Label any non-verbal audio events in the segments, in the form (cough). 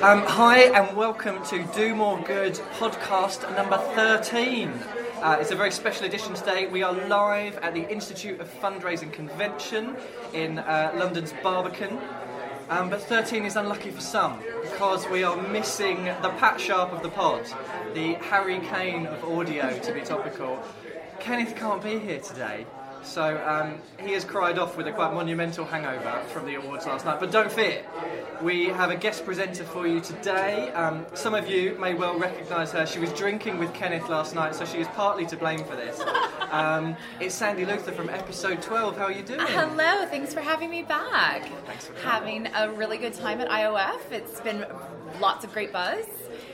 Um, hi, and welcome to Do More Good podcast number 13. Uh, it's a very special edition today. We are live at the Institute of Fundraising Convention in uh, London's Barbican. Um, but 13 is unlucky for some because we are missing the Pat Sharp of the pod, the Harry Kane of audio to be topical. Kenneth can't be here today. So um, he has cried off with a quite monumental hangover from the awards last night. But don't fear, we have a guest presenter for you today. Um, some of you may well recognise her. She was drinking with Kenneth last night, so she is partly to blame for this. Um, it's Sandy Luther from episode 12. How are you doing? Hello, thanks for having me back. Thanks for coming. Having a really good time at IOF. It's been lots of great buzz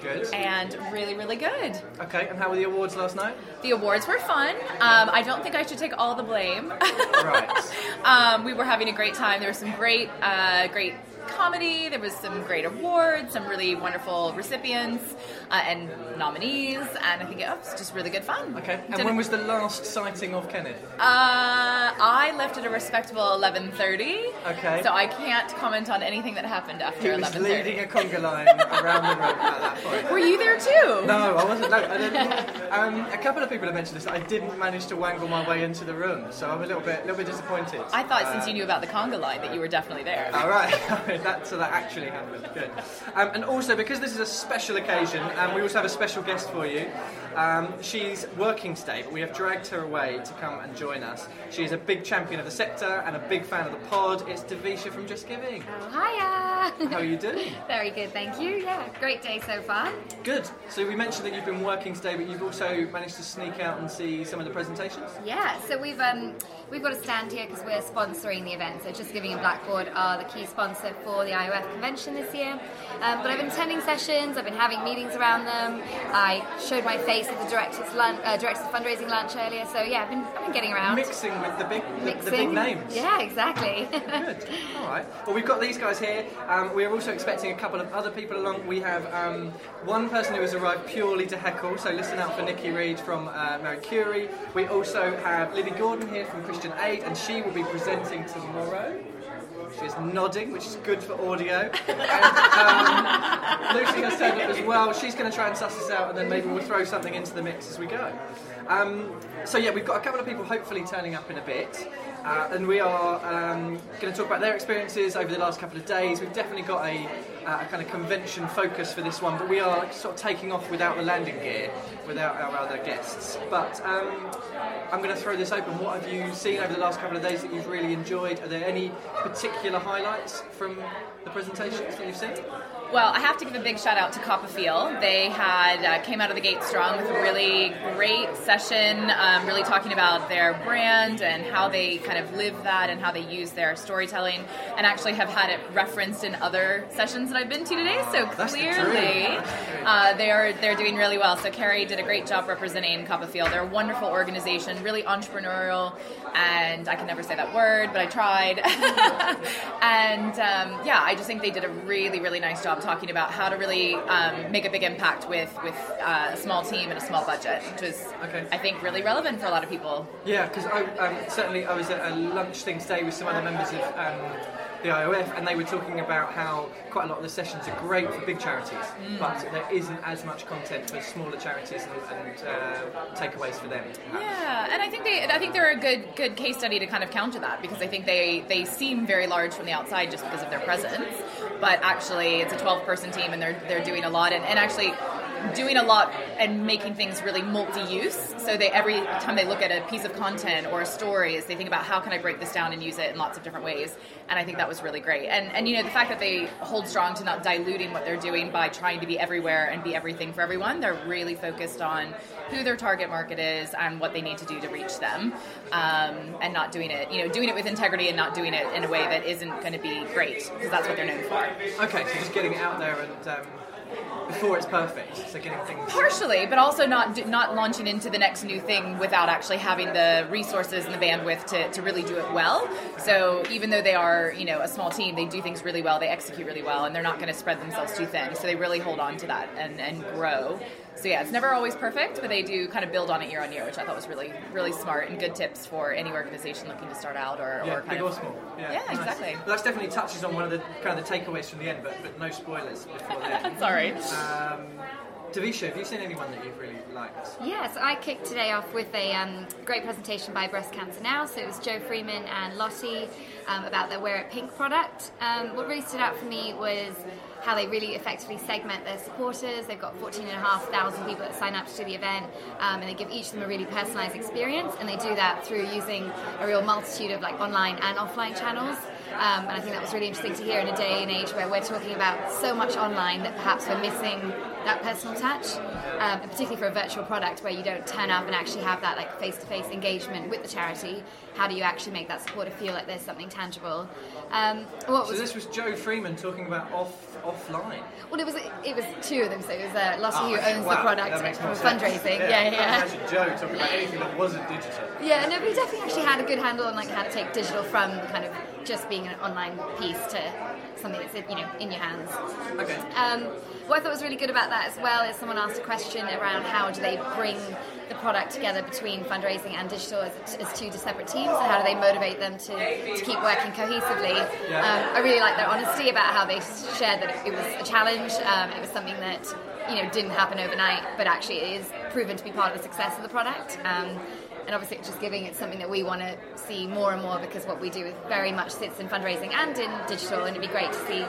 Good. and really, really good. Okay, and how were the awards last night? The awards were fun. Um, I don't think I should take all the blame. Right. (laughs) um, we were having a great time. There were some great, uh, great comedy. There was some great awards, some really wonderful recipients uh, and nominees, and I think it was just really good fun. Okay, and Did when a- was the last sighting of Kenneth? Uh, I left at a respectable 11:30. Okay. So I can't comment on anything that happened after He was 11:30. leading a conga line around the room at that point. Were you there too? No, I wasn't. No, I didn't. Um, a couple of people have mentioned this. I didn't manage to wangle my way into the room, so I'm a little bit, little bit disappointed. I thought since you knew about the conga line that you were definitely there. All right, (laughs) (laughs) that, so that actually happened. Good. Um, and also, because this is a special occasion, um, we also have a special guest for you. Um, she's working today, but we have dragged her away to come and join us. She is a big champion of the sector and a big fan of the pod. It's Diveesha from Just Giving. Hiya! How are you doing? (laughs) Very good, thank you. Yeah, great day so far. Good. So we mentioned that you've been working today, but you've also managed to sneak out and see some of the presentations. Yeah, so we've um, we've got a stand here because we're sponsoring the event. So Just Giving and Blackbaud are the key sponsor for the IOF convention this year. Um, but I've been attending sessions, I've been having meetings around them. I showed my face at the director's lunch, uh, director's fundraising lunch earlier. So yeah, I've been, I've been getting around. Mixing with the big, the, the big names. Yeah, exactly. Good. (laughs) All right. Well, we've got these guys here. Um, we are also expecting a couple of other people along. We have um, one person who has arrived purely to heckle, so listen out for Nikki Reed from uh, Marie Curie. We also have Libby Gordon here from Christian Aid, and she will be presenting tomorrow. She's nodding, which is good for audio. And um, Lucy has turned up as well. She's going to try and suss us out, and then maybe we'll throw something into the mix as we go. Um, so yeah, we've got a couple of people hopefully turning up in a bit, uh, and we are um, going to talk about their experiences over the last couple of days. We've definitely got a, uh, a kind of convention focus for this one, but we are sort of taking off without the landing gear, without our other guests. But um, I'm going to throw this open. What have you seen over the last couple of days that you've really enjoyed? Are there any particular highlights from the presentations that you've seen? Well, I have to give a big shout out to Copperfield. They had uh, came out of the gate strong with a really great session, um, really talking about their brand and how they kind of live that and how they use their storytelling, and actually have had it referenced in other sessions that I've been to today. So That's the dream. clearly, That's the dream. uh, they're they're doing really well. So Carrie did a great job representing Copperfield. They're a wonderful organization, really entrepreneurial, and I can never say that word, but I tried. (laughs) and um, yeah, I just think they did a really really nice job talking about how to really um, make a big impact with with uh, a small team and a small budget, which is Okay. I think really relevant for a lot of people. Yeah, because I um, certainly I was at a lunch thing today with some other members of um, the IOF, and they were talking about how quite a lot of the sessions are great for big charities, but there isn't as much content for smaller charities and, and uh, takeaways for them. perhaps. Yeah, and I think they, I think they're a good, good case study to kind of counter that because I think they, they seem very large from the outside just because of their presence, but actually it's a 12 person team and they're, they're doing a lot and, and actually doing a lot and making things really multi-use. So they every time they look at a piece of content or a story, is they think about how can I break this down and use it in lots of different ways. And I think that was really great. And and you know the fact that they hold strong to not diluting what they're doing by trying to be everywhere and be everything for everyone. They're really focused on who their target market is and what they need to do to reach them, um, and not doing it you know doing it with integrity and not doing it in a way that isn't going to be great because that's what they're known for. Okay, so just getting it out there and um, before it's perfect. So getting things. Partially, but also not not launching into the next new thing without actually having the resources and the bandwidth to, to really do it well. So even though they are, you know, a small team, they do things really well, they execute really well, and they're not going to spread themselves too thin. So they really hold on to that and, and grow. So yeah, it's never always perfect, but they do kind of build on it year on year, which I thought was really really smart and good tips for any organization looking to start out or, Yeah, or kind big of or small. Yeah, Yeah, Nice. exactly. Well, that's definitely touches on one of the kind of the takeaways from the end, but, but no spoilers before the end. (laughs) Sorry. Um, Diveesha, have you seen anyone that you've really liked? Yes, I kicked today off with a um, great presentation by Breast Cancer Now. So it was Joe Freeman and Lottie um, about their Wear It Pink product. Um, what really stood out for me was how they really effectively segment their supporters. They've got 14,500 people that sign up to the event, um, and they give each of them a really personalised experience. And they do that through using a real multitude of like online and offline channels. Um, and I think that was really interesting to hear in a day and age where we're talking about so much online that perhaps we're missing that personal touch, um, and particularly for a virtual product where you don't turn up and actually have that like face-to-face engagement with the charity. How do you actually make that supporter feel like there's something tangible? Um, what So this was Joe Freeman talking about off offline. well, it was it was two of them. So it was uh, Lottie Oh, who owns wow, the product for fundraising. Yeah, yeah. can't imagine Joe talking about anything that wasn't digital. Yeah, no, but he definitely actually had a good handle on like how to take digital from kind of just being an online piece to something that's you know in your hands. Okay. Um, what I thought was really good about that as well is someone asked a question around how do they bring the product together between fundraising and digital as, as two separate teams, and how do they motivate them to, to keep working cohesively. Um, I really like their honesty about how they shared that it, was a challenge. Um, it was something that you know didn't happen overnight, but actually it is proven to be part of the success of the product. Um, and obviously, it's just giving it something that we want to see more and more because what we do very much sits in fundraising and in digital, and it'd be great to see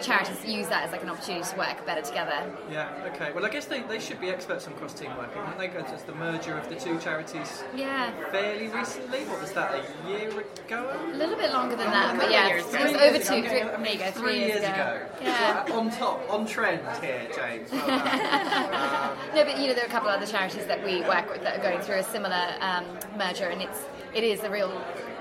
charities use that as like an opportunity to work better together. Yeah. Okay. Well, I guess they, they should be experts on cross team working, aren't they? Because it's the merger of the two charities Yeah, fairly recently. What was that? A year ago? a little bit longer than that, but yeah, it was Three over years two. ago. Three, I mean, there you go, Three years ago. Yeah. On top, on trend here, James. Well. Um, (laughs) No, but you know there are a couple of other charities that we work with that are going through a similar um, merger, and it's it is a real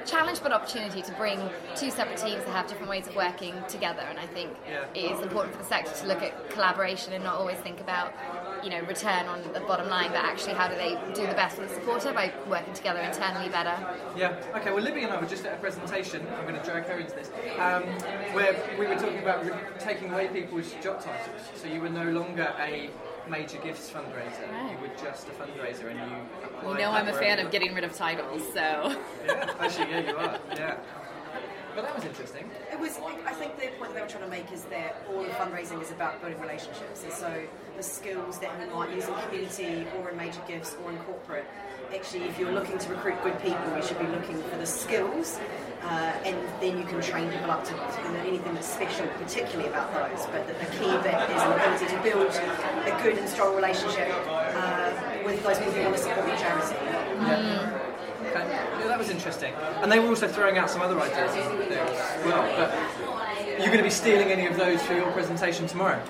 challenge but opportunity to bring two separate teams that have different ways of working together. And I think Yeah. it is important for the sector to look at collaboration and not always think about you know return on the bottom line, but actually how do they do the best for the supporter by working together internally better. Yeah. Okay. Well, Libby and I were just at a presentation. I'm going to drag her into this, um, where we were talking about re- taking away people's job titles. So you were no longer a major gifts fundraiser. You were just a fundraiser, and you. You applied know I'm a fan wherever- of getting rid of titles, so Yeah. Actually, yeah, you are. Yeah. But that was interesting. It was. I think the point they were trying to make is that all of fundraising is about building relationships, and so the skills that we might use in community or in major gifts or in corporate. Actually, if you're looking to recruit good people, you should be looking for the skills, uh, and then you can train people up to you know, anything that's special, particularly about those. But the, the key bit is the ability to build a good and strong relationship uh, with those people who want to support your charity. Okay. Yeah, that was interesting. And they were also throwing out some other ideas there as well. But you're going to be stealing any of those for your presentation tomorrow?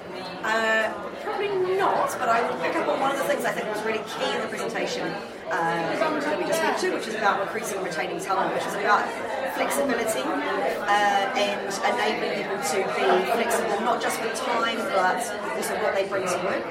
Uh, probably not, but I would pick up on one of the things I think was really key in the presentation uh, that we just mentioned, which is about increasing and retaining talent, which is about flexibility uh, and enabling people to be flexible, not just with time, but also what they bring to work,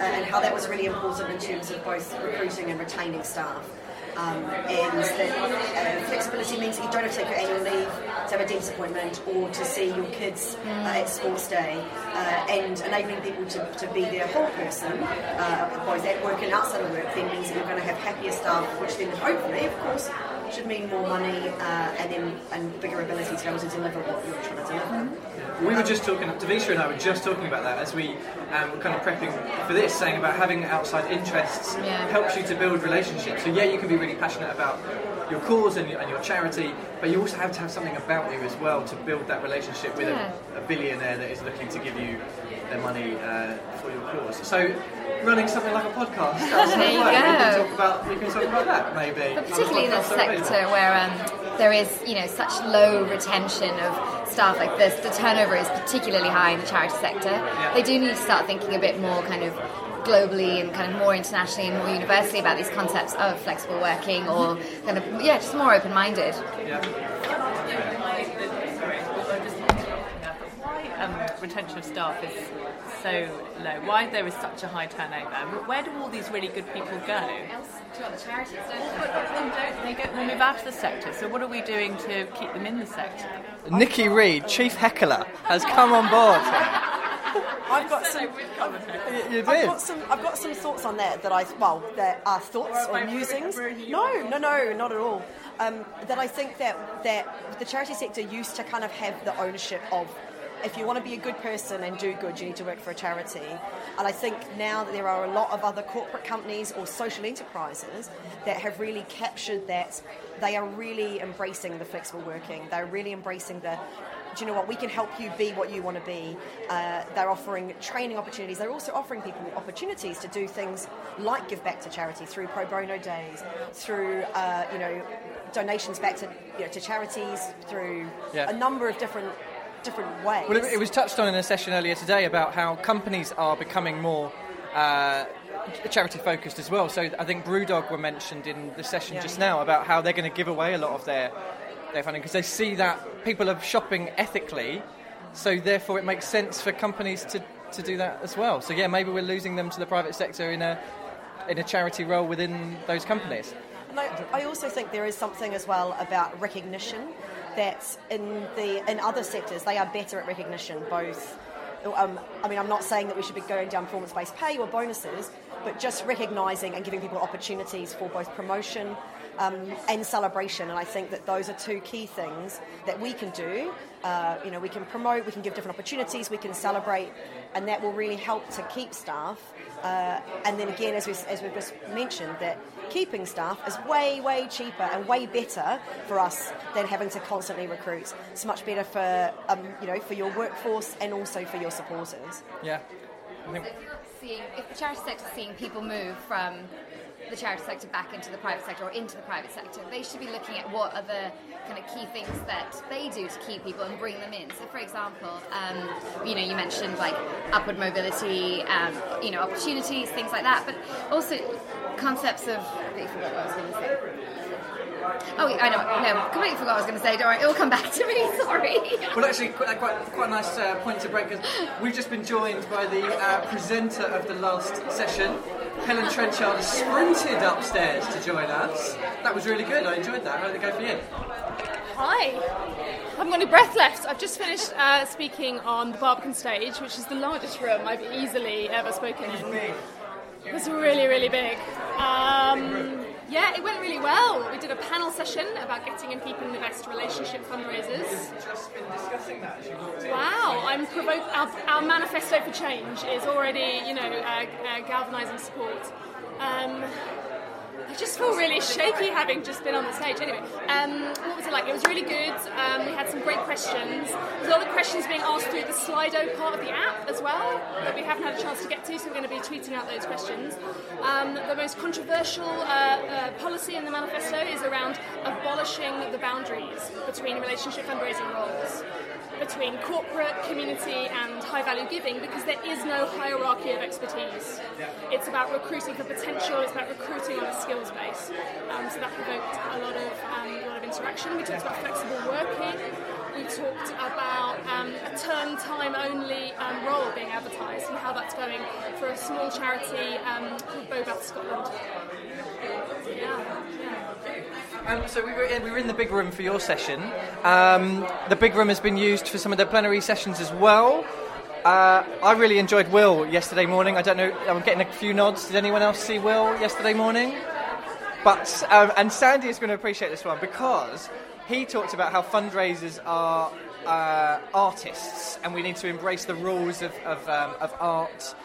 and how that was really important in terms of both recruiting and retaining staff. Um, and that uh, flexibility means that you don't have to take your annual leave to have a dentist appointment or to see your kids uh, at sports day, uh, and enabling people to, to be their whole person, uh, both at work and outside of work, then means that you're going to have happier staff, which then hopefully, of course, should mean more money uh, and then and bigger ability to be able to deliver what you're trying to deliver. We were just talking, Diveesha and I were just talking about that as we um, were kind of prepping for this, saying about having outside interests Yeah. helps you to build relationships. So, yeah, you can be really passionate about your cause and your, and your charity, but you also have to have something about you as well to build that relationship with Yeah. a, a billionaire that is looking to give you their money uh, cause. So, running something like a podcast, (laughs) that's There you work. We can go. talk about, we can talk about that maybe. But particularly in already. sector where um, there is, you know, such low retention of staff like this, the turnover is particularly high in the charity sector. They do need to start thinking a bit more kind of globally and kind of more internationally and more universally about these concepts of flexible working or kind of, yeah, just more open-minded. Yeah. Um, retention of staff is so low? Why there is such a high turnover? Where do all these really good people go? Charities, don't But then don't they go, they move out of the sector? So what are we doing to keep them in the sector? Nikki Reed, chief heckler, has come on board. I've got some. You I've got some. I've got some thoughts on that. That I well, there are thoughts or musings. No, no, no, not at all. Um, that I think that that the charity sector used to kind of have the ownership of. If you want to be a good person and do good, you need to work for a charity. And I think now that there are a lot of other corporate companies or social enterprises that have really captured that, they are really embracing the flexible working. They're really embracing the do you know what? We can help you be what you want to be. Uh, they're offering training opportunities. They're also offering people opportunities to do things like give back to charity through pro bono days, through uh, you know donations back to you know, to charities, through Yeah. a number of different different ways. Well, it, it was touched on in a session earlier today about how companies are becoming more uh, charity focused as well. So I think Brewdog were mentioned in the session Yeah. just now about how they're going to give away a lot of their their funding because they see that people are shopping ethically, so therefore it makes sense for companies to, to do that as well. So yeah, maybe we're losing them to the private sector in a in a charity role within those companies. And I, I also think there is something as well about recognition that in the in other sectors they are better at recognition. Both, um, I mean, I'm not saying that we should be going down performance-based pay or bonuses, but just recognising and giving people opportunities for both promotion um, and celebration. And I think that those are two key things that we can do. Uh, you know, we can promote, we can give different opportunities, we can celebrate, and that will really help to keep staff. Uh, and then again, as, we, as we've just mentioned, that keeping staff is way, way cheaper and way better for us than having to constantly recruit. It's much better for um, you know for your workforce and also for your supporters. Yeah. I think, seeing if the charity sector is seeing people move from the charity sector back into the private sector or into the private sector, they should be looking at what are the kind of key things that they do to keep people and bring them in. So, for example, um, you know, you mentioned like upward mobility, um, you know, opportunities, things like that, but also concepts of. I forgot what I was going to say. Oh, I know. No, completely forgot what I was going to say. Don't worry, it will come back to me. (laughs) Sorry. Well, actually, quite, quite, quite a nice uh, point to break because we've just been joined by the uh, presenter of the last session. Helen Trenchard has sprinted upstairs to join us. That was really good. I enjoyed that. How did it go for you? Hi. I haven't got any breath left. I've just finished uh, speaking on the Barbican stage, which is the largest room I've easily ever spoken in. It was really, really big. Um, yeah, it went really well. We did a panel session about getting and keeping the best relationship fundraisers. Wow, I'm provoke. Our, our manifesto for change is already, you know, uh, uh, galvanising support. Um, I just feel really shaky having just been on the stage. Anyway, um, what was it like? It was really good. Um, we had some great questions. There's a lot of questions being asked through the Slido part of the app as well that we haven't had a chance to get to, so we're going to be tweeting out those questions. Um, the most controversial uh, uh, policy in the manifesto is around abolishing the boundaries between relationship fundraising roles between corporate, community, and high value giving because there is no hierarchy of expertise. It's about recruiting for potential, it's about recruiting on a skills base. Um, so that provoked a lot of um, a lot of interaction. We talked about flexible working. We talked about um, a term time only um, role being advertised and how that's going for a small charity um, called Bobath Scotland. Um, so we were, in, we were in the big room for your session. Um, the big room has been used for some of the plenary sessions as well. Uh, I really enjoyed Will yesterday morning. I don't know, I'm getting a few nods. Did anyone else see Will yesterday morning? But um, and Sandy is going to appreciate this one because he talked about how fundraisers are uh, artists, and we need to embrace the rules of of, um, of art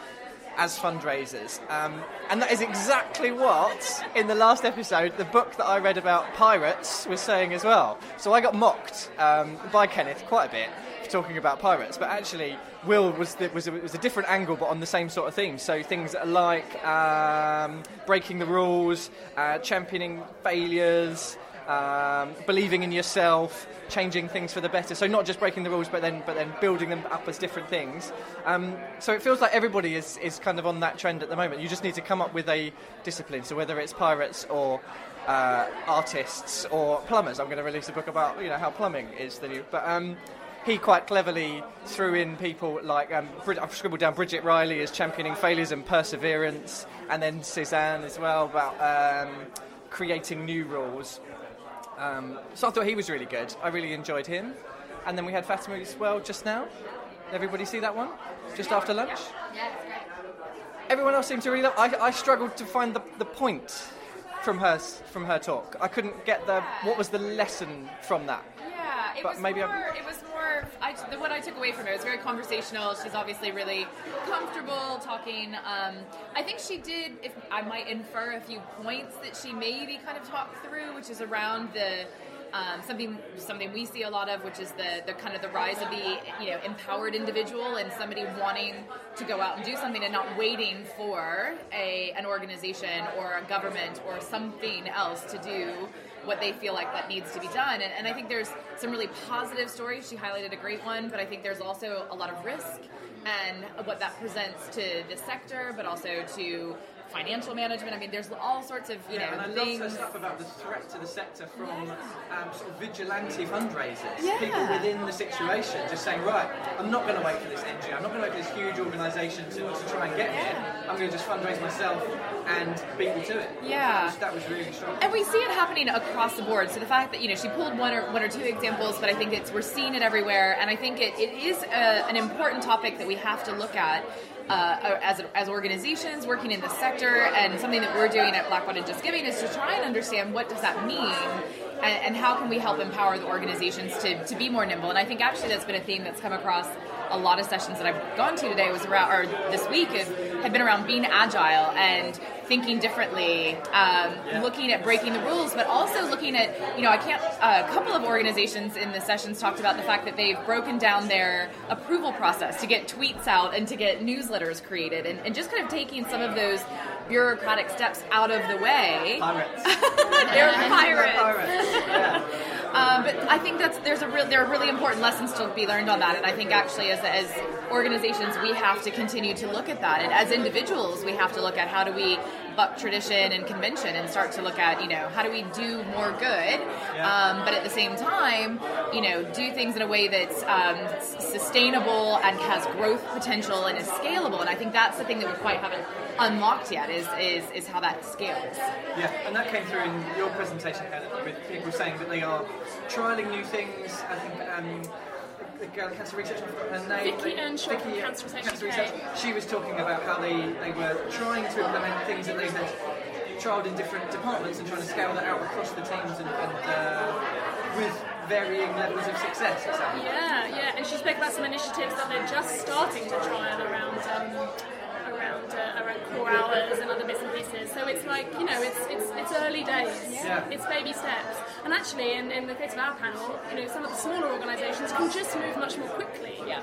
as fundraisers. Um, and that is exactly what, in the last episode, the book that I read about pirates was saying as well. So I got mocked um, by Kenneth quite a bit for talking about pirates, but actually, Will was, the, was, a, was a different angle, but on the same sort of theme. So things like um, breaking the rules, uh, championing failures. Um, believing in yourself, changing things for the better. So not just breaking the rules, but then but then building them up as different things. Um, so it feels like everybody is, is kind of on that trend at the moment. You just need to come up with a discipline. So whether it's pirates or uh, artists or plumbers, I'm going to release a book about you know how plumbing is the new. But um, he quite cleverly threw in people like um, I've scribbled down Bridget Riley as championing failures and perseverance, and then Cézanne as well about um, creating new rules. Um, so I thought he was really good. I really enjoyed him. And then we had Fatima as well just now. Everybody see that one? Just after lunch? Yeah, it's great. Everyone else seemed to really love I, I struggled to find the, the point from her, from her talk. I couldn't get the what was the lesson from that. Yeah, it But was maybe I'm- more. It was more. I, the, what I took away from it was very conversational. She's obviously really comfortable talking. Um, I think she did. If I might infer a few points that she maybe kind of talked through, which is around the. Um, something something we see a lot of, which is the, the kind of the rise of the you know empowered individual and somebody wanting to go out and do something and not waiting for a an organization or a government or something else to do what they feel like that needs to be done. And, and I think there's some really positive stories. She highlighted a great one, but I think there's also a lot of risk and what that presents to the sector, but also to financial management. I mean, there's all sorts of you Yeah, and I know love things. her stuff about the threat to the sector from um, sort of vigilante fundraisers. Yeah. People within the situation just saying, right, I'm not going to wait for this NGO, I'm not going to wait for this huge organisation to, to try and get here. I'm going to just fundraise myself and beat me to it. Yeah. That was, that was really strong. And we see it happening across the board. So the fact that you know she pulled one or one or two examples, but I think it's we're seeing it everywhere, and I think it, it is a, an important topic that we have to look at. Uh, as, as organizations working in the sector and something that we're doing at Blackbaud and Just Giving is to try and understand what does that mean and, and how can we help empower the organizations to, to be more nimble and I think actually that's been a theme that's come across a lot of sessions that I've gone to today was around or this week have, have been around being agile and thinking differently um, looking at breaking the rules but also looking at you know I can't a couple of organizations in the sessions talked about the fact that they've broken down their approval process to get tweets out and to get newsletters created and, and just kind of taking some of those bureaucratic steps out of the way. Pirates. (laughs) they're pirates. Pirates. Yeah. um, but I think that's there's a real there are really important lessons to be learned on that, and I think actually as as organizations we have to continue to look at that, and as individuals we have to look at how do we buck tradition and convention and start to look at you know how do we do more good, um, but at the same time you know do things in a way that's um, sustainable and has growth potential and is scalable, and I think that's the thing that we quite haven't unlocked yet is is is how that scales. Yeah, and that came through in your presentation, Helen, with people saying that they are trialing new things. I think um, the girl in cancer research, I've forgotten her name. Vicky Earnshaw Vicky, Cancer Research Cancer Research. She was talking about how they, they were trying to implement things that they had trialed in different departments and trying to scale that out across the teams and, and uh, with varying levels of success. It sounded. Yeah, yeah, and she spoke about some initiatives that they're just starting to trial around um, around uh, around core hours and other bits and pieces. So it's like you know, it's it's it's early days. Yeah. It's baby steps. And actually, in, in the case of our panel, you know, some of the smaller organisations can just move much more quickly. Yeah.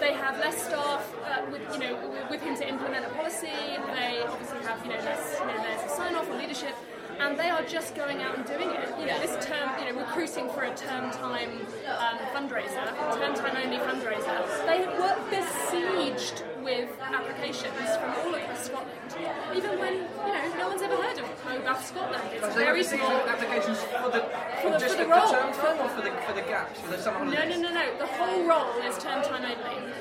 They have less staff uh, with you know with, whom to implement a policy. They obviously have you know less you know layers of sign off or leadership. And they are just going out and doing it. You know, this term, you know, recruiting for a term time um, fundraiser, term time only fundraiser. They were besieged with applications from all across Scotland, even when you know no one's ever heard of Bobath Scotland. It's So very small. applications for the, For the- just for the the, role. term time or for the for the gaps for the summer No, no, no, no. The whole role is term time only.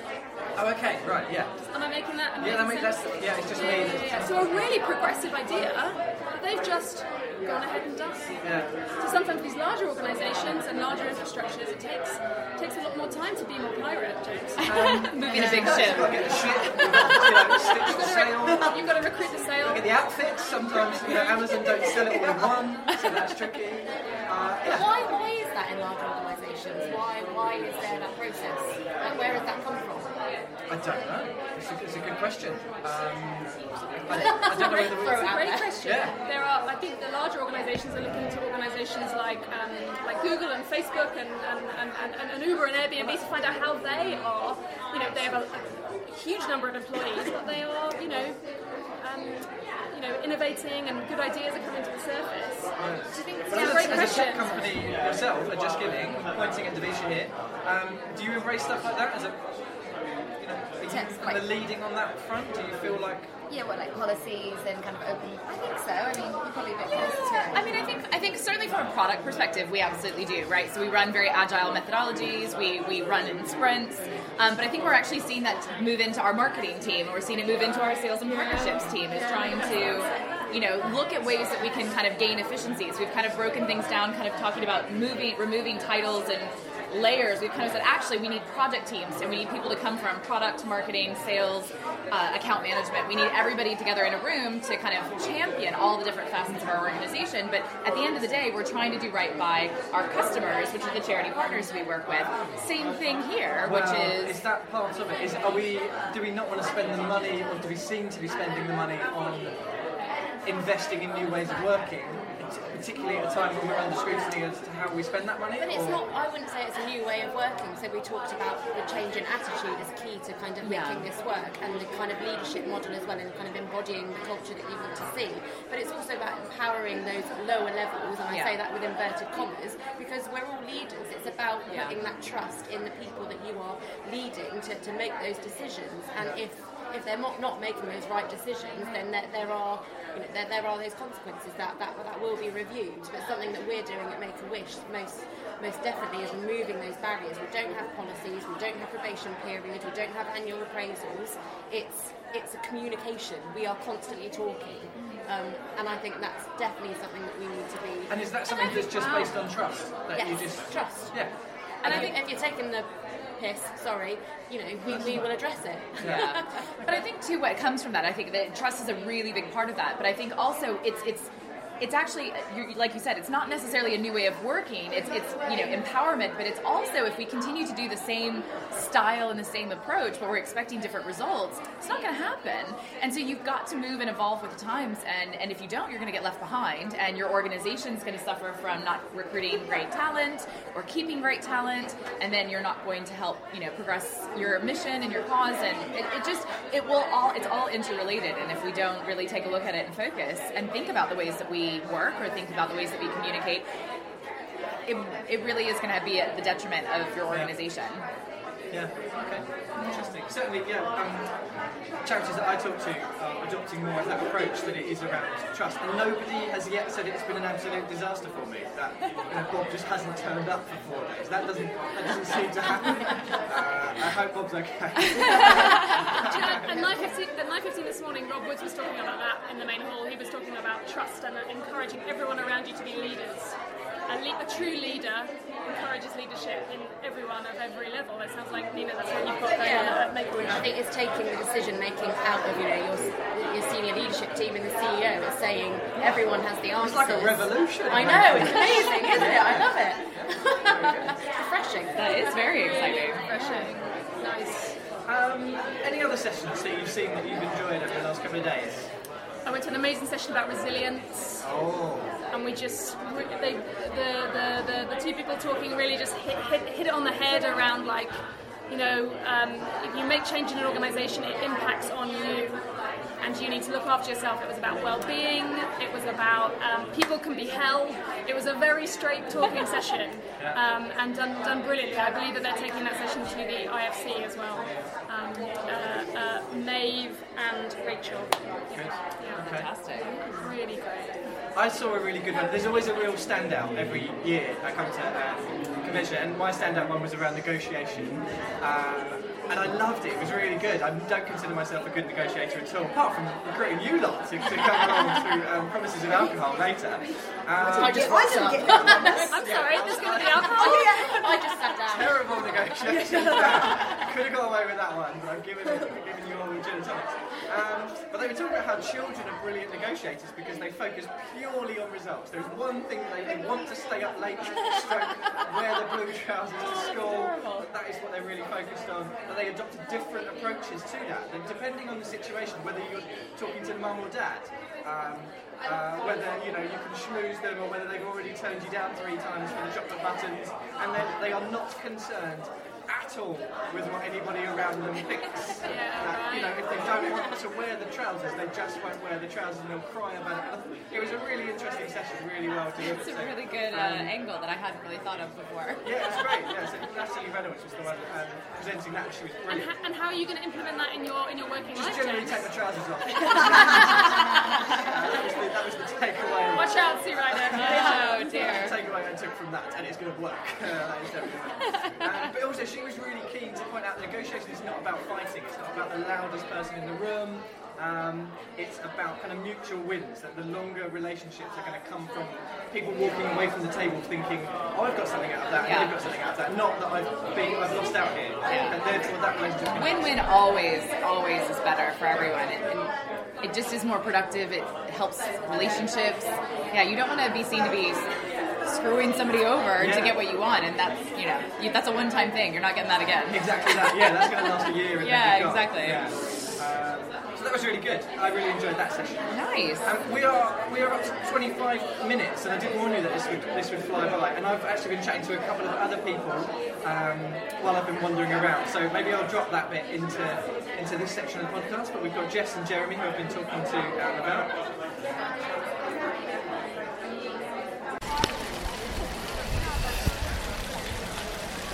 Oh, okay, right, yeah. Am I making that? am Yeah, that making makes sense? that's yeah. It's just Yeah, me. yeah, yeah, yeah. So a really progressive idea that they've just gone ahead and done. Yeah. So sometimes these larger organisations and larger infrastructures, it takes takes a lot more time to be more pirate, James. Moving a big You've ship. got to get the ship, you've got to, you know, stitch You've the got, sail, to re- you've got to recruit the sale. get the outfits. Sometimes you know, Amazon don't sell it all in one, so that's tricky. Uh, yeah. Why, why is that in large organisations? Why, why is there that process? Like, where has that come from? I don't know. It's a, it's a good question. Um, I, I don't know whether It's a great question. Yeah. There are, I think, the larger organisations are looking to organisations like um, like Google and Facebook and, and, and, and, and Uber and Airbnb to find out how they are. You know, they have a, a huge number of employees, but they are, you know, um, you know, innovating and good ideas are coming to the surface. Do you think it's a as, great a, as a tech company yourself, at Just Giving, pointing at Division here, um, do you embrace stuff like that as a you know, are you kind of like- leading on that front? Do you feel like Yeah, what like policies and kind of open. I think so. I mean, you're probably a bit closer to it. I mean, I think I think certainly from a product perspective, we absolutely do, right? So we run very agile methodologies. We we run in sprints, um, but I think we're actually seeing that move into our marketing team. We're seeing it move into our sales and partnerships team. Is trying to. You know, look at ways that we can kind of gain efficiencies. We've kind of broken things down, kind of talking about moving, removing titles and layers, we've kind of said actually we need project teams and we need people to come from product, marketing, sales, uh, account management. We need everybody together in a room to kind of champion all the different facets of our organization. But at the end of the day, we're trying to do right by our customers, which are the charity partners we work with. Same thing here, which is. is that part of it? Is are we do we not want to spend the money, or do we seem to be spending the money on investing in new ways of working, particularly at a time when we're under scrutiny as to how we spend that money? But it's or- not, I wouldn't say it's a new way of working. So we talked about the change in attitude as key to kind of Yeah. making this work and the kind of leadership model as well and kind of embodying the culture that you want to see. But it's also about empowering those lower levels, and I Yeah. say that with inverted commas, because we're all leaders. It's about Yeah. putting that trust in the people that you are leading to, to make those decisions. And if if they're not, not making those right decisions, then there, there are you know, there, there are those consequences that, that that will be reviewed. But something that we're doing at Make a Wish most most definitely is removing those barriers. We don't have policies, we don't have probation periods, we don't have annual appraisals. It's it's a communication. We are constantly talking, um, and I think that's definitely something that we need to be. And is that something that's just based on trust? That yes, you just trust. Yeah. And I think if you're taking the piss, sorry, you know, we, we will address it. Yeah. (laughs) but I think too what comes from that. I think that trust is a really big part of that. But I think also it's it's it's actually like you said it's not necessarily a new way of working. It's it's you know empowerment but it's also if we continue to do the same style and the same approach but we're expecting different results it's not going to happen. And so you've got to move and evolve with the times and and if you don't you're going to get left behind and your organization's going to suffer from not recruiting great talent or keeping great talent and then you're not going to help you know progress your mission and your cause and it, it just it will all it's all interrelated and if we don't really take a look at it and focus and think about the ways that work or think about the ways that we communicate it, it really is going to be at the detriment of your organization Yeah. Okay. Interesting. Certainly, yeah. Um, charities that I talk to are adopting more of that approach that it is around trust, and nobody has yet said it's been an absolute disaster for me. That you know, Bob just hasn't turned up for four days. That doesn't that doesn't seem to happen. (laughs) Uh, I hope Bob's okay. At 9.15, at 9.15 this morning, Rob Woods was talking about that in the main hall. He was talking about trust and encouraging everyone around you to be leaders. A, le- a true leader encourages leadership in everyone of every level. It sounds like, Nina, that's what you've got going on at I think it's taking the decision making out of you know your, your senior leadership team and the CEO. It's saying everyone has the answers. It's like a revolution. I know, it's amazing, isn't it? I love it. it's (laughs) Refreshing. that is very exciting Refreshing. Nice. Um, any other sessions that you've seen that you've enjoyed over the last couple of days? I went to an amazing session about resilience. Oh. And we just they, the, the, the, the two people talking really just hit, hit, hit it on the head around like you know um, if you make change in an organization it impacts on you and you need to look after yourself it was about well-being it was about um, people can be held it was a very straight talking session um, and done, done brilliantly i believe that they're taking that session to the ifc as well um, uh, uh, Maeve and Rachel. Good. Okay. fantastic Really great. I saw a really good one. There's always a real standout every year I come to um, convention, and my standout one was around negotiation. Um, and I loved it. It was really good. I don't consider myself a good negotiator at all, apart from recruiting you lot to, to come along through um, promises of alcohol later. I Um, just I rocked didn't up. get that one. (laughs) I'm sorry, there's going to be alcohol. I just sat down. terrible negotiation. (laughs) Could have got away with that one, but I've given, it, given you all the gin and tonics. Um, but they were talking about how children are brilliant negotiators because they focus purely on results. There's one thing they, they want to stay up late, stroke, wear the blue trousers to school. But that is what they're really focused on. But they adopted different approaches to that, and depending on the situation, whether you're talking to mum or dad. Um, uh, whether you know you can schmooze them or whether they've already turned you down three times for the chocolate buttons, and then they are not concerned at all with what anybody around them thinks. (laughs) Yeah, That, you know, if they don't want to wear the trousers, they just won't wear the trousers and they'll cry about it. It was a really interesting session, really well delivered. (laughs) It's a really good uh, um, angle that I hadn't really thought of before. Yeah, it's great. Yeah, so Natalie Reynolds was the one um, presenting that. She was And, brilliant. ha- and how are you going to implement that in your in your working Just life? Just generally James? take the trousers off. Uh, (laughs) that, was the, that was the takeaway. Watch out, Sue Ryder. Oh dear. I took from that, and it's going to work. (laughs) Uh, that is definitely um, but also, she was really keen to point out negotiation is not about fighting. It's not about the loudest person in the room. Um, it's about kind of mutual wins. That the longer relationships are going to come from people walking away from the table thinking, "Oh, I've got something out of that. Yeah. I've got something out of that." Not that I've been, I've lost out here. Yeah. And therefore, that relationship. Win-win always, always is better for everyone. It, and it just is more productive. It helps relationships. Yeah, you don't want to be seen to be screwing somebody over Yeah. to get what you want, and that's you know you, that's a one-time thing. You're not getting that again. Exactly that. Yeah, that's going to last a year. And Yeah, then you're gone. exactly. Yeah. Um, so that was really good. I really enjoyed that session. Nice. Um, we are we are up to 25 minutes, and I did warn you that this would this would fly by. And I've actually been chatting to a couple of other people um, while I've been wandering around. So maybe I'll drop that bit into into this section of the podcast. But we've got Jess and Jeremy who I've been talking to and about.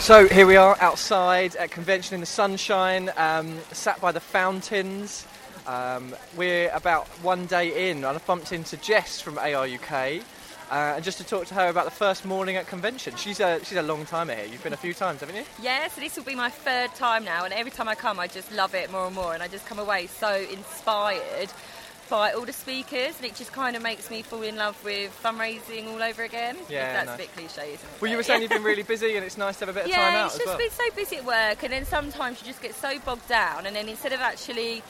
So here we are outside at convention in the sunshine, um, sat by the fountains. Um, we're about one day in, and I've bumped into Jess from AR UK, uh, and just to talk to her about the first morning at convention. She's a she's a long timer here. You've been a few times, haven't you? Yeah, so this will be my third time now, and every time I come, I just love it more and more, and I just come away so inspired by all the speakers, and it just kind of makes me fall in love with fundraising all over again. Yeah, that's nice. a bit cliche, isn't it? Well, you were saying you've been really busy, and it's nice to have a bit of yeah, time out Yeah, it's just well. been so busy at work, and then sometimes you just get so bogged down, and then instead of actually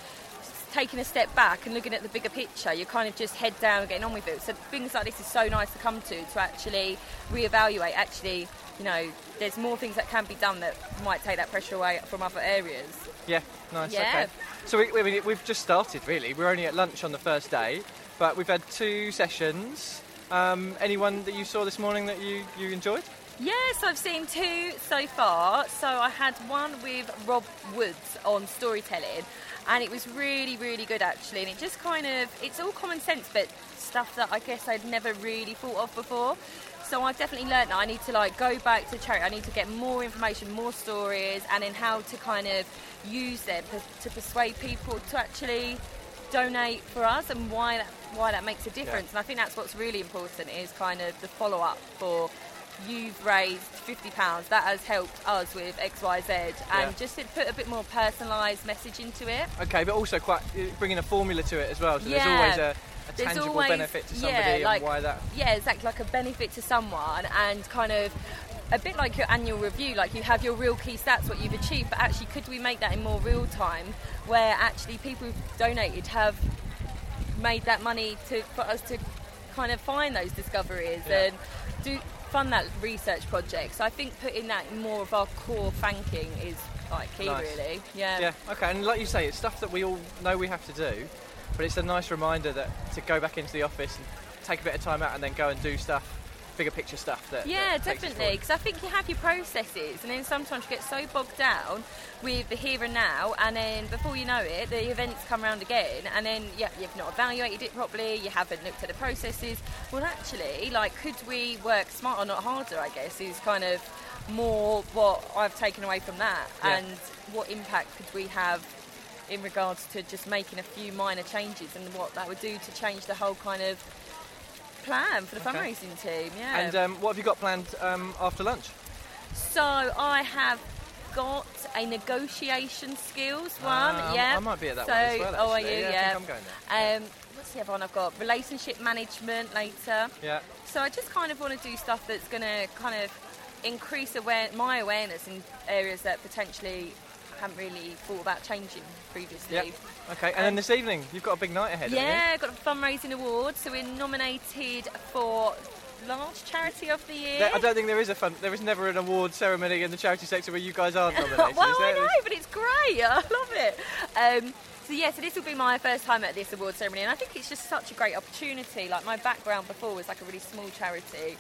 taking a step back and looking at the bigger picture, you're kind of just head down and getting on with it. So things like this is so nice to come to to actually reevaluate. Actually, you know, there's more things that can be done that might take that pressure away from other areas. Yeah, nice. Yeah. Okay. So we, mean, we've just started really. We're only at lunch on the first day, but we've had two sessions. Um, anyone that you saw this morning that you, you enjoyed? Yes, I've seen two so far. So I had one with Rob Woods on storytelling, and it was really, really good actually. And it just kind of, it's all common sense, but stuff that I guess I'd never really thought of before. So I've definitely learned that I need to like go back to charity. I need to get more information, more stories, and then how to kind of use them to, persuade people to actually donate for us and why that why that makes a difference. And I think that's what's really important is kind of the follow up for you've raised fifty pounds. That has helped us with X Y Z, and Yeah. just to put a bit more personalised message into it. Okay, but also quite uh, bringing a formula to it as well. So Yeah. there's always a, a There's tangible always- benefit to somebody yeah, like, and why that. Yeah, exactly, like a benefit to someone, and kind of a bit like your annual review. Like you have your real key stats, what you've achieved, but actually, could we make that in more real time, where actually people who've donated have made that money to for us to kind of find those discoveries Yeah. and do fund that research project. So I think putting that in more of our core thanking is like key, Nice. really. Yeah. Yeah, okay, and like you say, it's stuff that we all know we have to do, but it's a nice reminder that to go back into the office and take a bit of time out and then go and do stuff, bigger picture stuff that. Yeah, that definitely. Because I think you have your processes, and then sometimes you get so bogged down with the here and now, and then before you know it, the events come around again, and then yeah, you've not evaluated it properly, you haven't looked at the processes. Well, actually, like, could we work smarter, not harder? I guess is kind of more what I've taken away from that, Yeah. and what impact could we have in regards to just making a few minor changes, and what that would do to change the whole kind of plan for the Okay. fundraising team. Yeah. And um, what have you got planned um, after lunch? So I have got a negotiation skills one. Ah, yeah. I might be at that so, one as well, Oh, are you? Yeah, I Yeah. think I'm going there. Um, what's the other one I've got? Relationship management later. Yeah. So I just kind of want to do stuff that's going to kind of increase aware- my awareness in areas that potentially haven't really thought about changing previously. Yeah. Okay, and then this evening you've got a big night ahead. Yeah, got a fundraising award. So we're nominated for large charity of the year. I don't think there is a fun. There is never an award ceremony in the charity sector where you guys aren't (laughs) nominated. well? I know, but it's great. (laughs) I love it. Um, so yeah, so this will be my first time at this award ceremony, and I think it's just such a great opportunity. Like my background before was like a really small charity,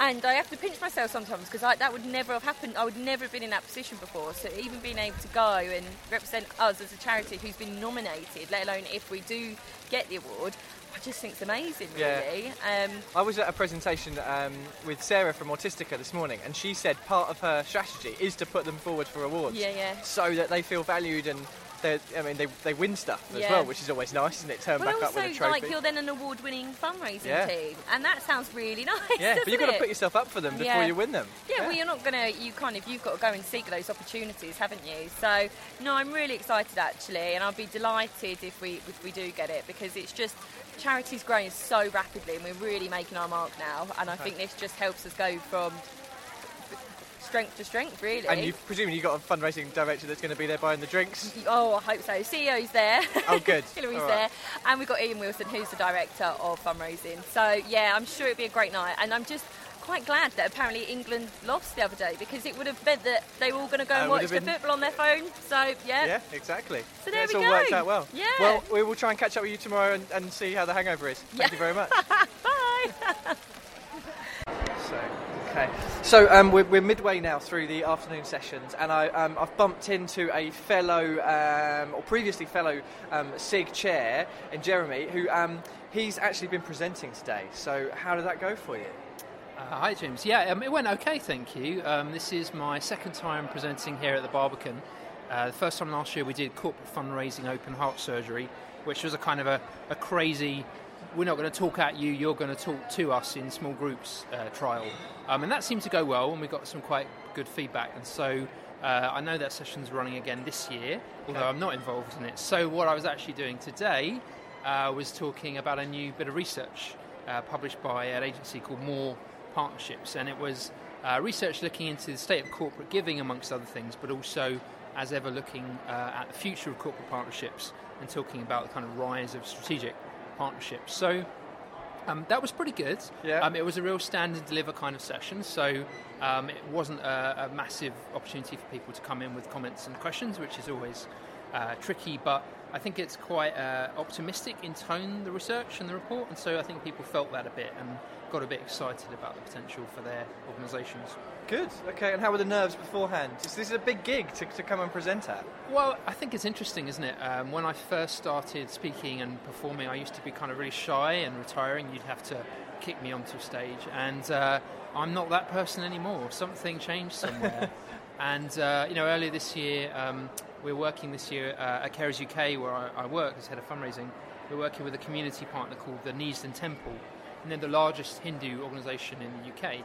And I have to pinch myself sometimes because that would never have happened. I would never have been in that position before. So even being able to go and represent us as a charity who's been nominated, let alone if we do get the award, I just think it's amazing, Yeah. really. Um, I was at a presentation um, with Sarah from Autistica this morning, and she said part of her strategy is to put them forward for awards. Yeah, yeah. So that they feel valued and they I mean, they, they win stuff as Yeah. well, which is always nice, isn't it? Turn back also, up with a trophy. like, you're then an award-winning fundraising Yeah. team, and that sounds really (laughs) nice. yeah, but you've got to put yourself up for them before Yeah. you win them. Yeah, well, you're not gonna. You kind of you've got to go and seek those opportunities, haven't you? So no, I'm really excited actually, and I'll be delighted if we if we do get it because it's just charity's growing so rapidly, and we're really making our mark now. And I think this just helps us go from strength to strength, really. And you've presumably you've got a fundraising director that's going to be there buying the drinks. Oh, I hope so. CEO's there. Oh, good. (laughs) Hillary's All there. And we've got Ian Wilson, who's the director of fundraising. So, yeah, I'm sure it'll be a great night. And I'm just quite glad that apparently England lost the other day because it would have meant that they were all going to go Uh, and would watch have the been- football on their phone. So, yeah. Yeah, exactly. So there Yeah, it's we all go. worked out well. Yeah. Well, we will try and catch up with you tomorrow and, and see how the hangover is. Thank Yeah. you very much. (laughs) Bye. (laughs) Okay. So um, we're, we're midway now through the afternoon sessions, and I, um, I've bumped into a fellow, um, or previously fellow, um, SIG chair, in Jeremy, who um, he's actually been presenting today. So how did that go for you? Uh, hi, James. Yeah, um, it went okay, thank you. Um, this is my second time presenting here at the Barbican. Uh, the first time last year we did corporate fundraising open heart surgery, which was a kind of a, a crazy, we're not going to talk at you, you're going to talk to us in small groups uh, trial. Um, and that seemed to go well, and we got some quite good feedback. And so uh, I know that session's running again this year, although I'm not involved in it. So what I was actually doing today uh, was talking about a new bit of research uh, published by an agency called More Partnerships, and it was uh, research looking into the state of corporate giving, amongst other things, but also, as ever, looking uh, at the future of corporate partnerships and talking about the kind of rise of strategic partnerships. So. Um, that was pretty good. Yeah. Um, it was a real stand and deliver kind of session, so um, it wasn't a, a massive opportunity for people to come in with comments and questions, which is always uh, tricky. But I think it's quite uh, optimistic in tone, the research and the report, and so I think people felt that a bit and got a bit excited about the potential for their organisations. Good. Okay. And how were the nerves beforehand? This this is a big gig to, to come and present at. Well, I think it's interesting, isn't it? Um, when I first started speaking and performing, I used to be kind of really shy and retiring. You'd have to kick me onto a stage, and uh, I'm not that person anymore. Something changed somewhere. (laughs) and uh, you know, earlier this year, um, we're working this year uh, at Carers UK, where I, I work as head of fundraising. We're working with a community partner called the Neasden Temple, and they're the largest Hindu organisation in the UK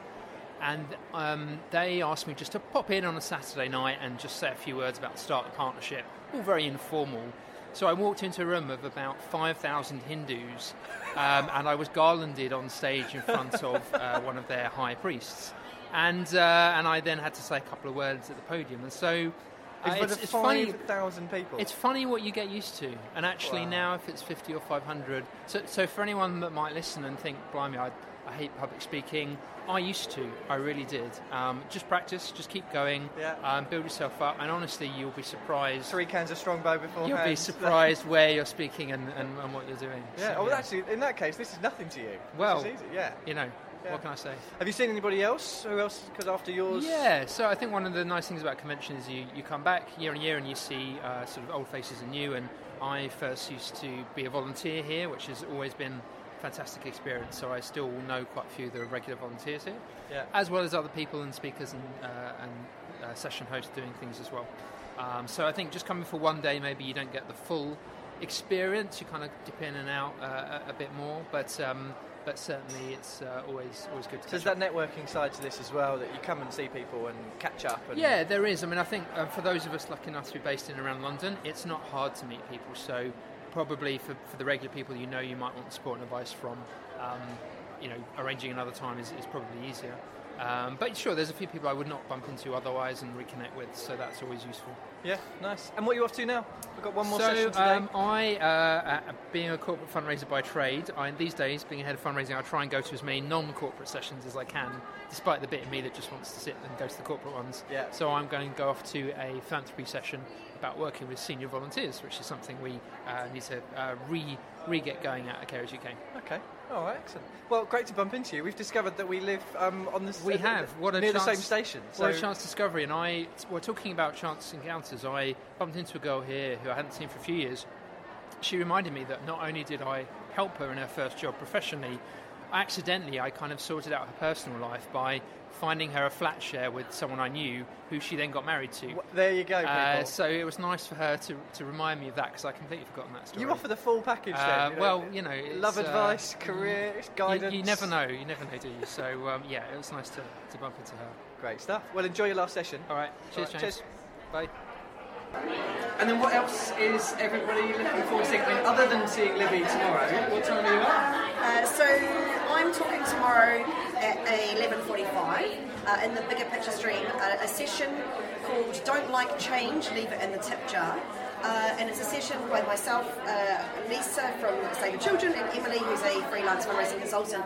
and um, they asked me just to pop in on a Saturday night and just say a few words about the start of the partnership, all very informal. So I walked into a room of about 5,000 Hindus, um, and I was garlanded on stage in front of uh, one of their high priests. And, uh, and I then had to say a couple of words at the podium. And so uh, it's, it's funny. thousand people. It's funny what you get used to, and actually Wow. now if it's fifty or five hundred. So, so for anyone that might listen and think, "Blimey, I, I hate public speaking," I used to, I really did. Um, just practice, just keep going, Yeah. um, build yourself up, and honestly, you'll be surprised. Three cans of Strongbow beforehand. You'll be (laughs) surprised where you're speaking and, and, and what you're doing. Yeah. So, well, actually, in that case, this is nothing to you. Well, easy. Yeah. you know, Yeah. what can I say? Have you seen anybody else? Who else? Because after yours. Yeah, so I think one of the nice things about convention is you, you come back year on year and you see uh, sort of old faces and new. And I first used to be a volunteer here, which has always been a fantastic experience. So I still know quite a few of the regular volunteers here, Yeah. as well as other people and speakers and, uh, and uh, session hosts doing things as well. Um, so I think just coming for one day, maybe you don't get the full experience. You kind of dip in and out uh, a, a bit more, but um, but certainly it's uh, always always good to. So there's up. that networking side to this as well, that you come and see people and catch up. And Yeah, there is. I mean, I think uh, for those of us lucky enough to be based in around London, it's not hard to meet people. So probably for, for the regular people you know you might want support and advice from, um, you know, arranging another time is, is probably easier. Um, but sure, there's a few people I would not bump into otherwise and reconnect with, so that's always useful. Yeah, nice. And what are you off to now? We've got one more so, session today. um, I, uh, uh, being a corporate fundraiser by trade, I, these days, being a head of fundraising, I try and go to as many non-corporate sessions as I can, despite the bit of me that just wants to sit and go to the corporate ones. Yeah. So I'm going to go off to a philanthropy session about working with senior volunteers, which is something we uh, need to uh, re re get going at at Carers UK. Okay. Right. Excellent. Well, great to bump into you. We've discovered that we live um, on the s- We uh, have. What a near chance, the same station. What a chance discovery. And I, we're talking about chance encounters. I bumped into a girl here who I hadn't seen for a few years. She reminded me that not only did I help her in her first job professionally, accidentally I kind of sorted out her personal life by finding her a flat share with someone I knew who she then got married to. There you go, people. Uh, so it was nice for her to, to remind me of that because I completely forgotten that story. you offer the full package. Uh, then, you know, well, you know, it's, love uh, advice, career, you- guidance. You, never know. You never know, do you? So um, yeah, it was nice to, to bump into her. Great stuff. Well, enjoy your last session. All right. Cheers, All right, James. cheers. Bye. And then what else is everybody looking forward to seeing? I mean, other than seeing Libby tomorrow, what time are you on? Uh, so I'm talking tomorrow at 11:45 uh, in the bigger picture stream, uh, a session called "Don't Like Change, Leave It in the Tip Jar." Uh, and it's a session with myself, uh, Lisa from Save the Children, and Emily, who's a freelance fundraising consultant.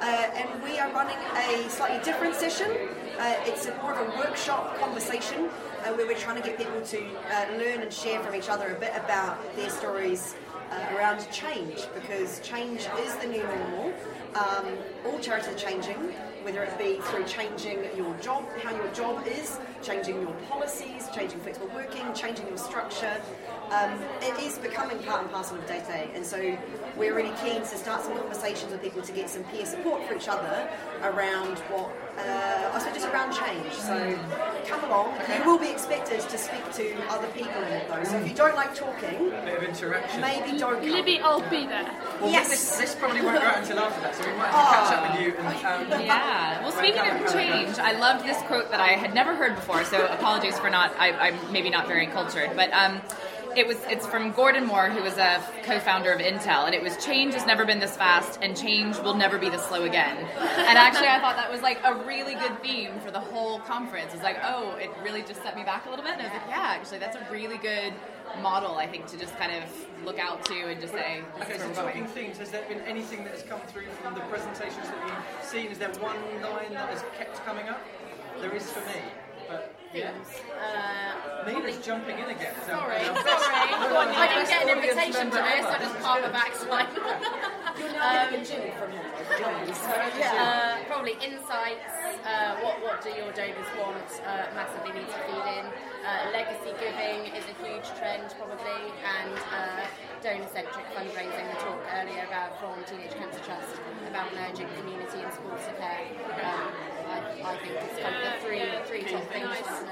Uh, and we are running a slightly different session. Uh, it's more of a workshop conversation uh, where we're trying to get people to uh, learn and share from each other a bit about their stories uh, around change because change is the new normal. Um, all charities are changing, whether it be through changing your job, how your job is, changing your policies, changing flexible working, changing your structure. Um, it is becoming part and parcel of day to day, and so we're really keen to start some conversations with people to get some peer support for each other around what, uh, I suppose, just around change. So come along. You will be expected to speak to other people in it though. So if you don't like talking, bit of interaction. maybe don't come. Libby, I'll be there. Well, Yes. this, this probably won't go out until after that, so we might have to catch up with you. And, um, (laughs) Yeah. Well, speaking of change, I loved this quote that I had never heard before. So apologies for not. I, I'm maybe not very cultured, but um, it was. It's from Gordon Moore, who was a co-founder of Intel, and it was change has never been this fast, and change will never be this slow again. And actually, I thought that was like a really good theme for the whole conference. It's like, oh, it really just set me back a little bit, and I was like, yeah, actually, that's a really good model. I think to just kind of look out to and just say, Okay, so talking themes, has there been anything that has come through from the presentations that you've seen? Is there one line that has kept coming up? There is for me, but yeah. Uh, Nina's jumping in again. So Sorry, um, sorry. No, I'm the I didn't get an invitation to member this, I ever. just parked the backside. (laughs) You're now getting a gin from him. Uh, probably insights. Uh, what what do your donors want? Uh, massively need to feed in. Uh, legacy giving is a huge trend probably, and uh, donor-centric fundraising. We talked earlier about from Teenage Cancer Trust about merging community and sports care. Um, I, think it's kind of the three three top things.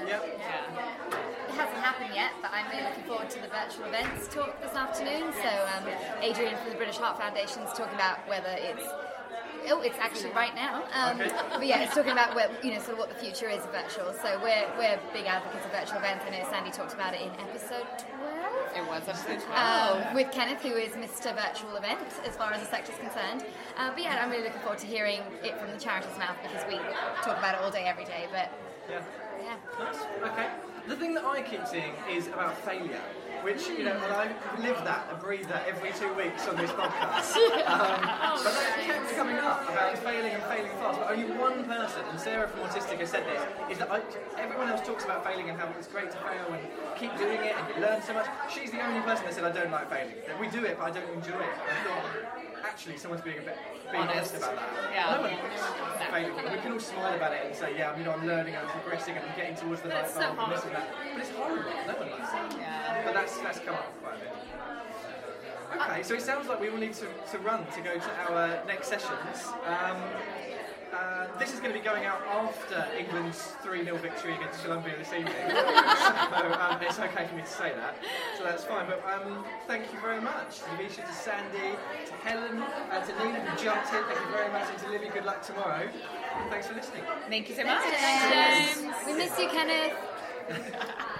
It hasn't happened yet, but I'm really looking forward to the virtual events talk this afternoon. So um, Adrian from the British Heart Foundation is talking about whether it's Oh, it's actually right now. Um, (laughs) But yeah, it's talking about where, you know sort of what the future is of virtual. So we're we're big advocates of virtual events. I know Sandy talked about it in episode twelve. It was episode 12. Um, with Kenneth, who is Mr. Virtual Event as far as the sector is concerned. Uh, but yeah, I'm really looking forward to hearing it from the charity's mouth because we talk about it all day, every day. But Yeah. yeah. Nice. Okay. The thing that I keep seeing is about failure, which you know, and I live that and breathe that every two weeks on this podcast. (laughs) Um, but that kept coming up about failing and failing fast. But only one person, and Sarah from Autistica has said this, is that I, everyone else talks about failing and how it's great to fail and keep doing it and you learn so much. She's the only person that said I don't like failing. That we do it, but I don't enjoy it. Actually someone's being a bit being honest, Honest. about that. Yeah. No one failing. We can all smile about it and say, yeah, you know, I'm learning, I'm progressing, and I'm getting towards the But right it's so path and hard. this and that. But it's horrible. No one likes it. Yeah. But that's that's come up quite a bit. Okay, so it sounds like we will need to, to run to go to our next sessions. Um, uh, this is going to be going out after England's 3 0 victory against Colombia this evening. (laughs) so um, it's okay for me to say that. So that's fine. But um, thank you very much to Visha, to Sandy, to Helen, and to Nina who jumped in. Thank you very much. And to Libby, good luck tomorrow. And thanks for listening. Thank you so much. Thanks, James. We miss you, Kenneth. (laughs)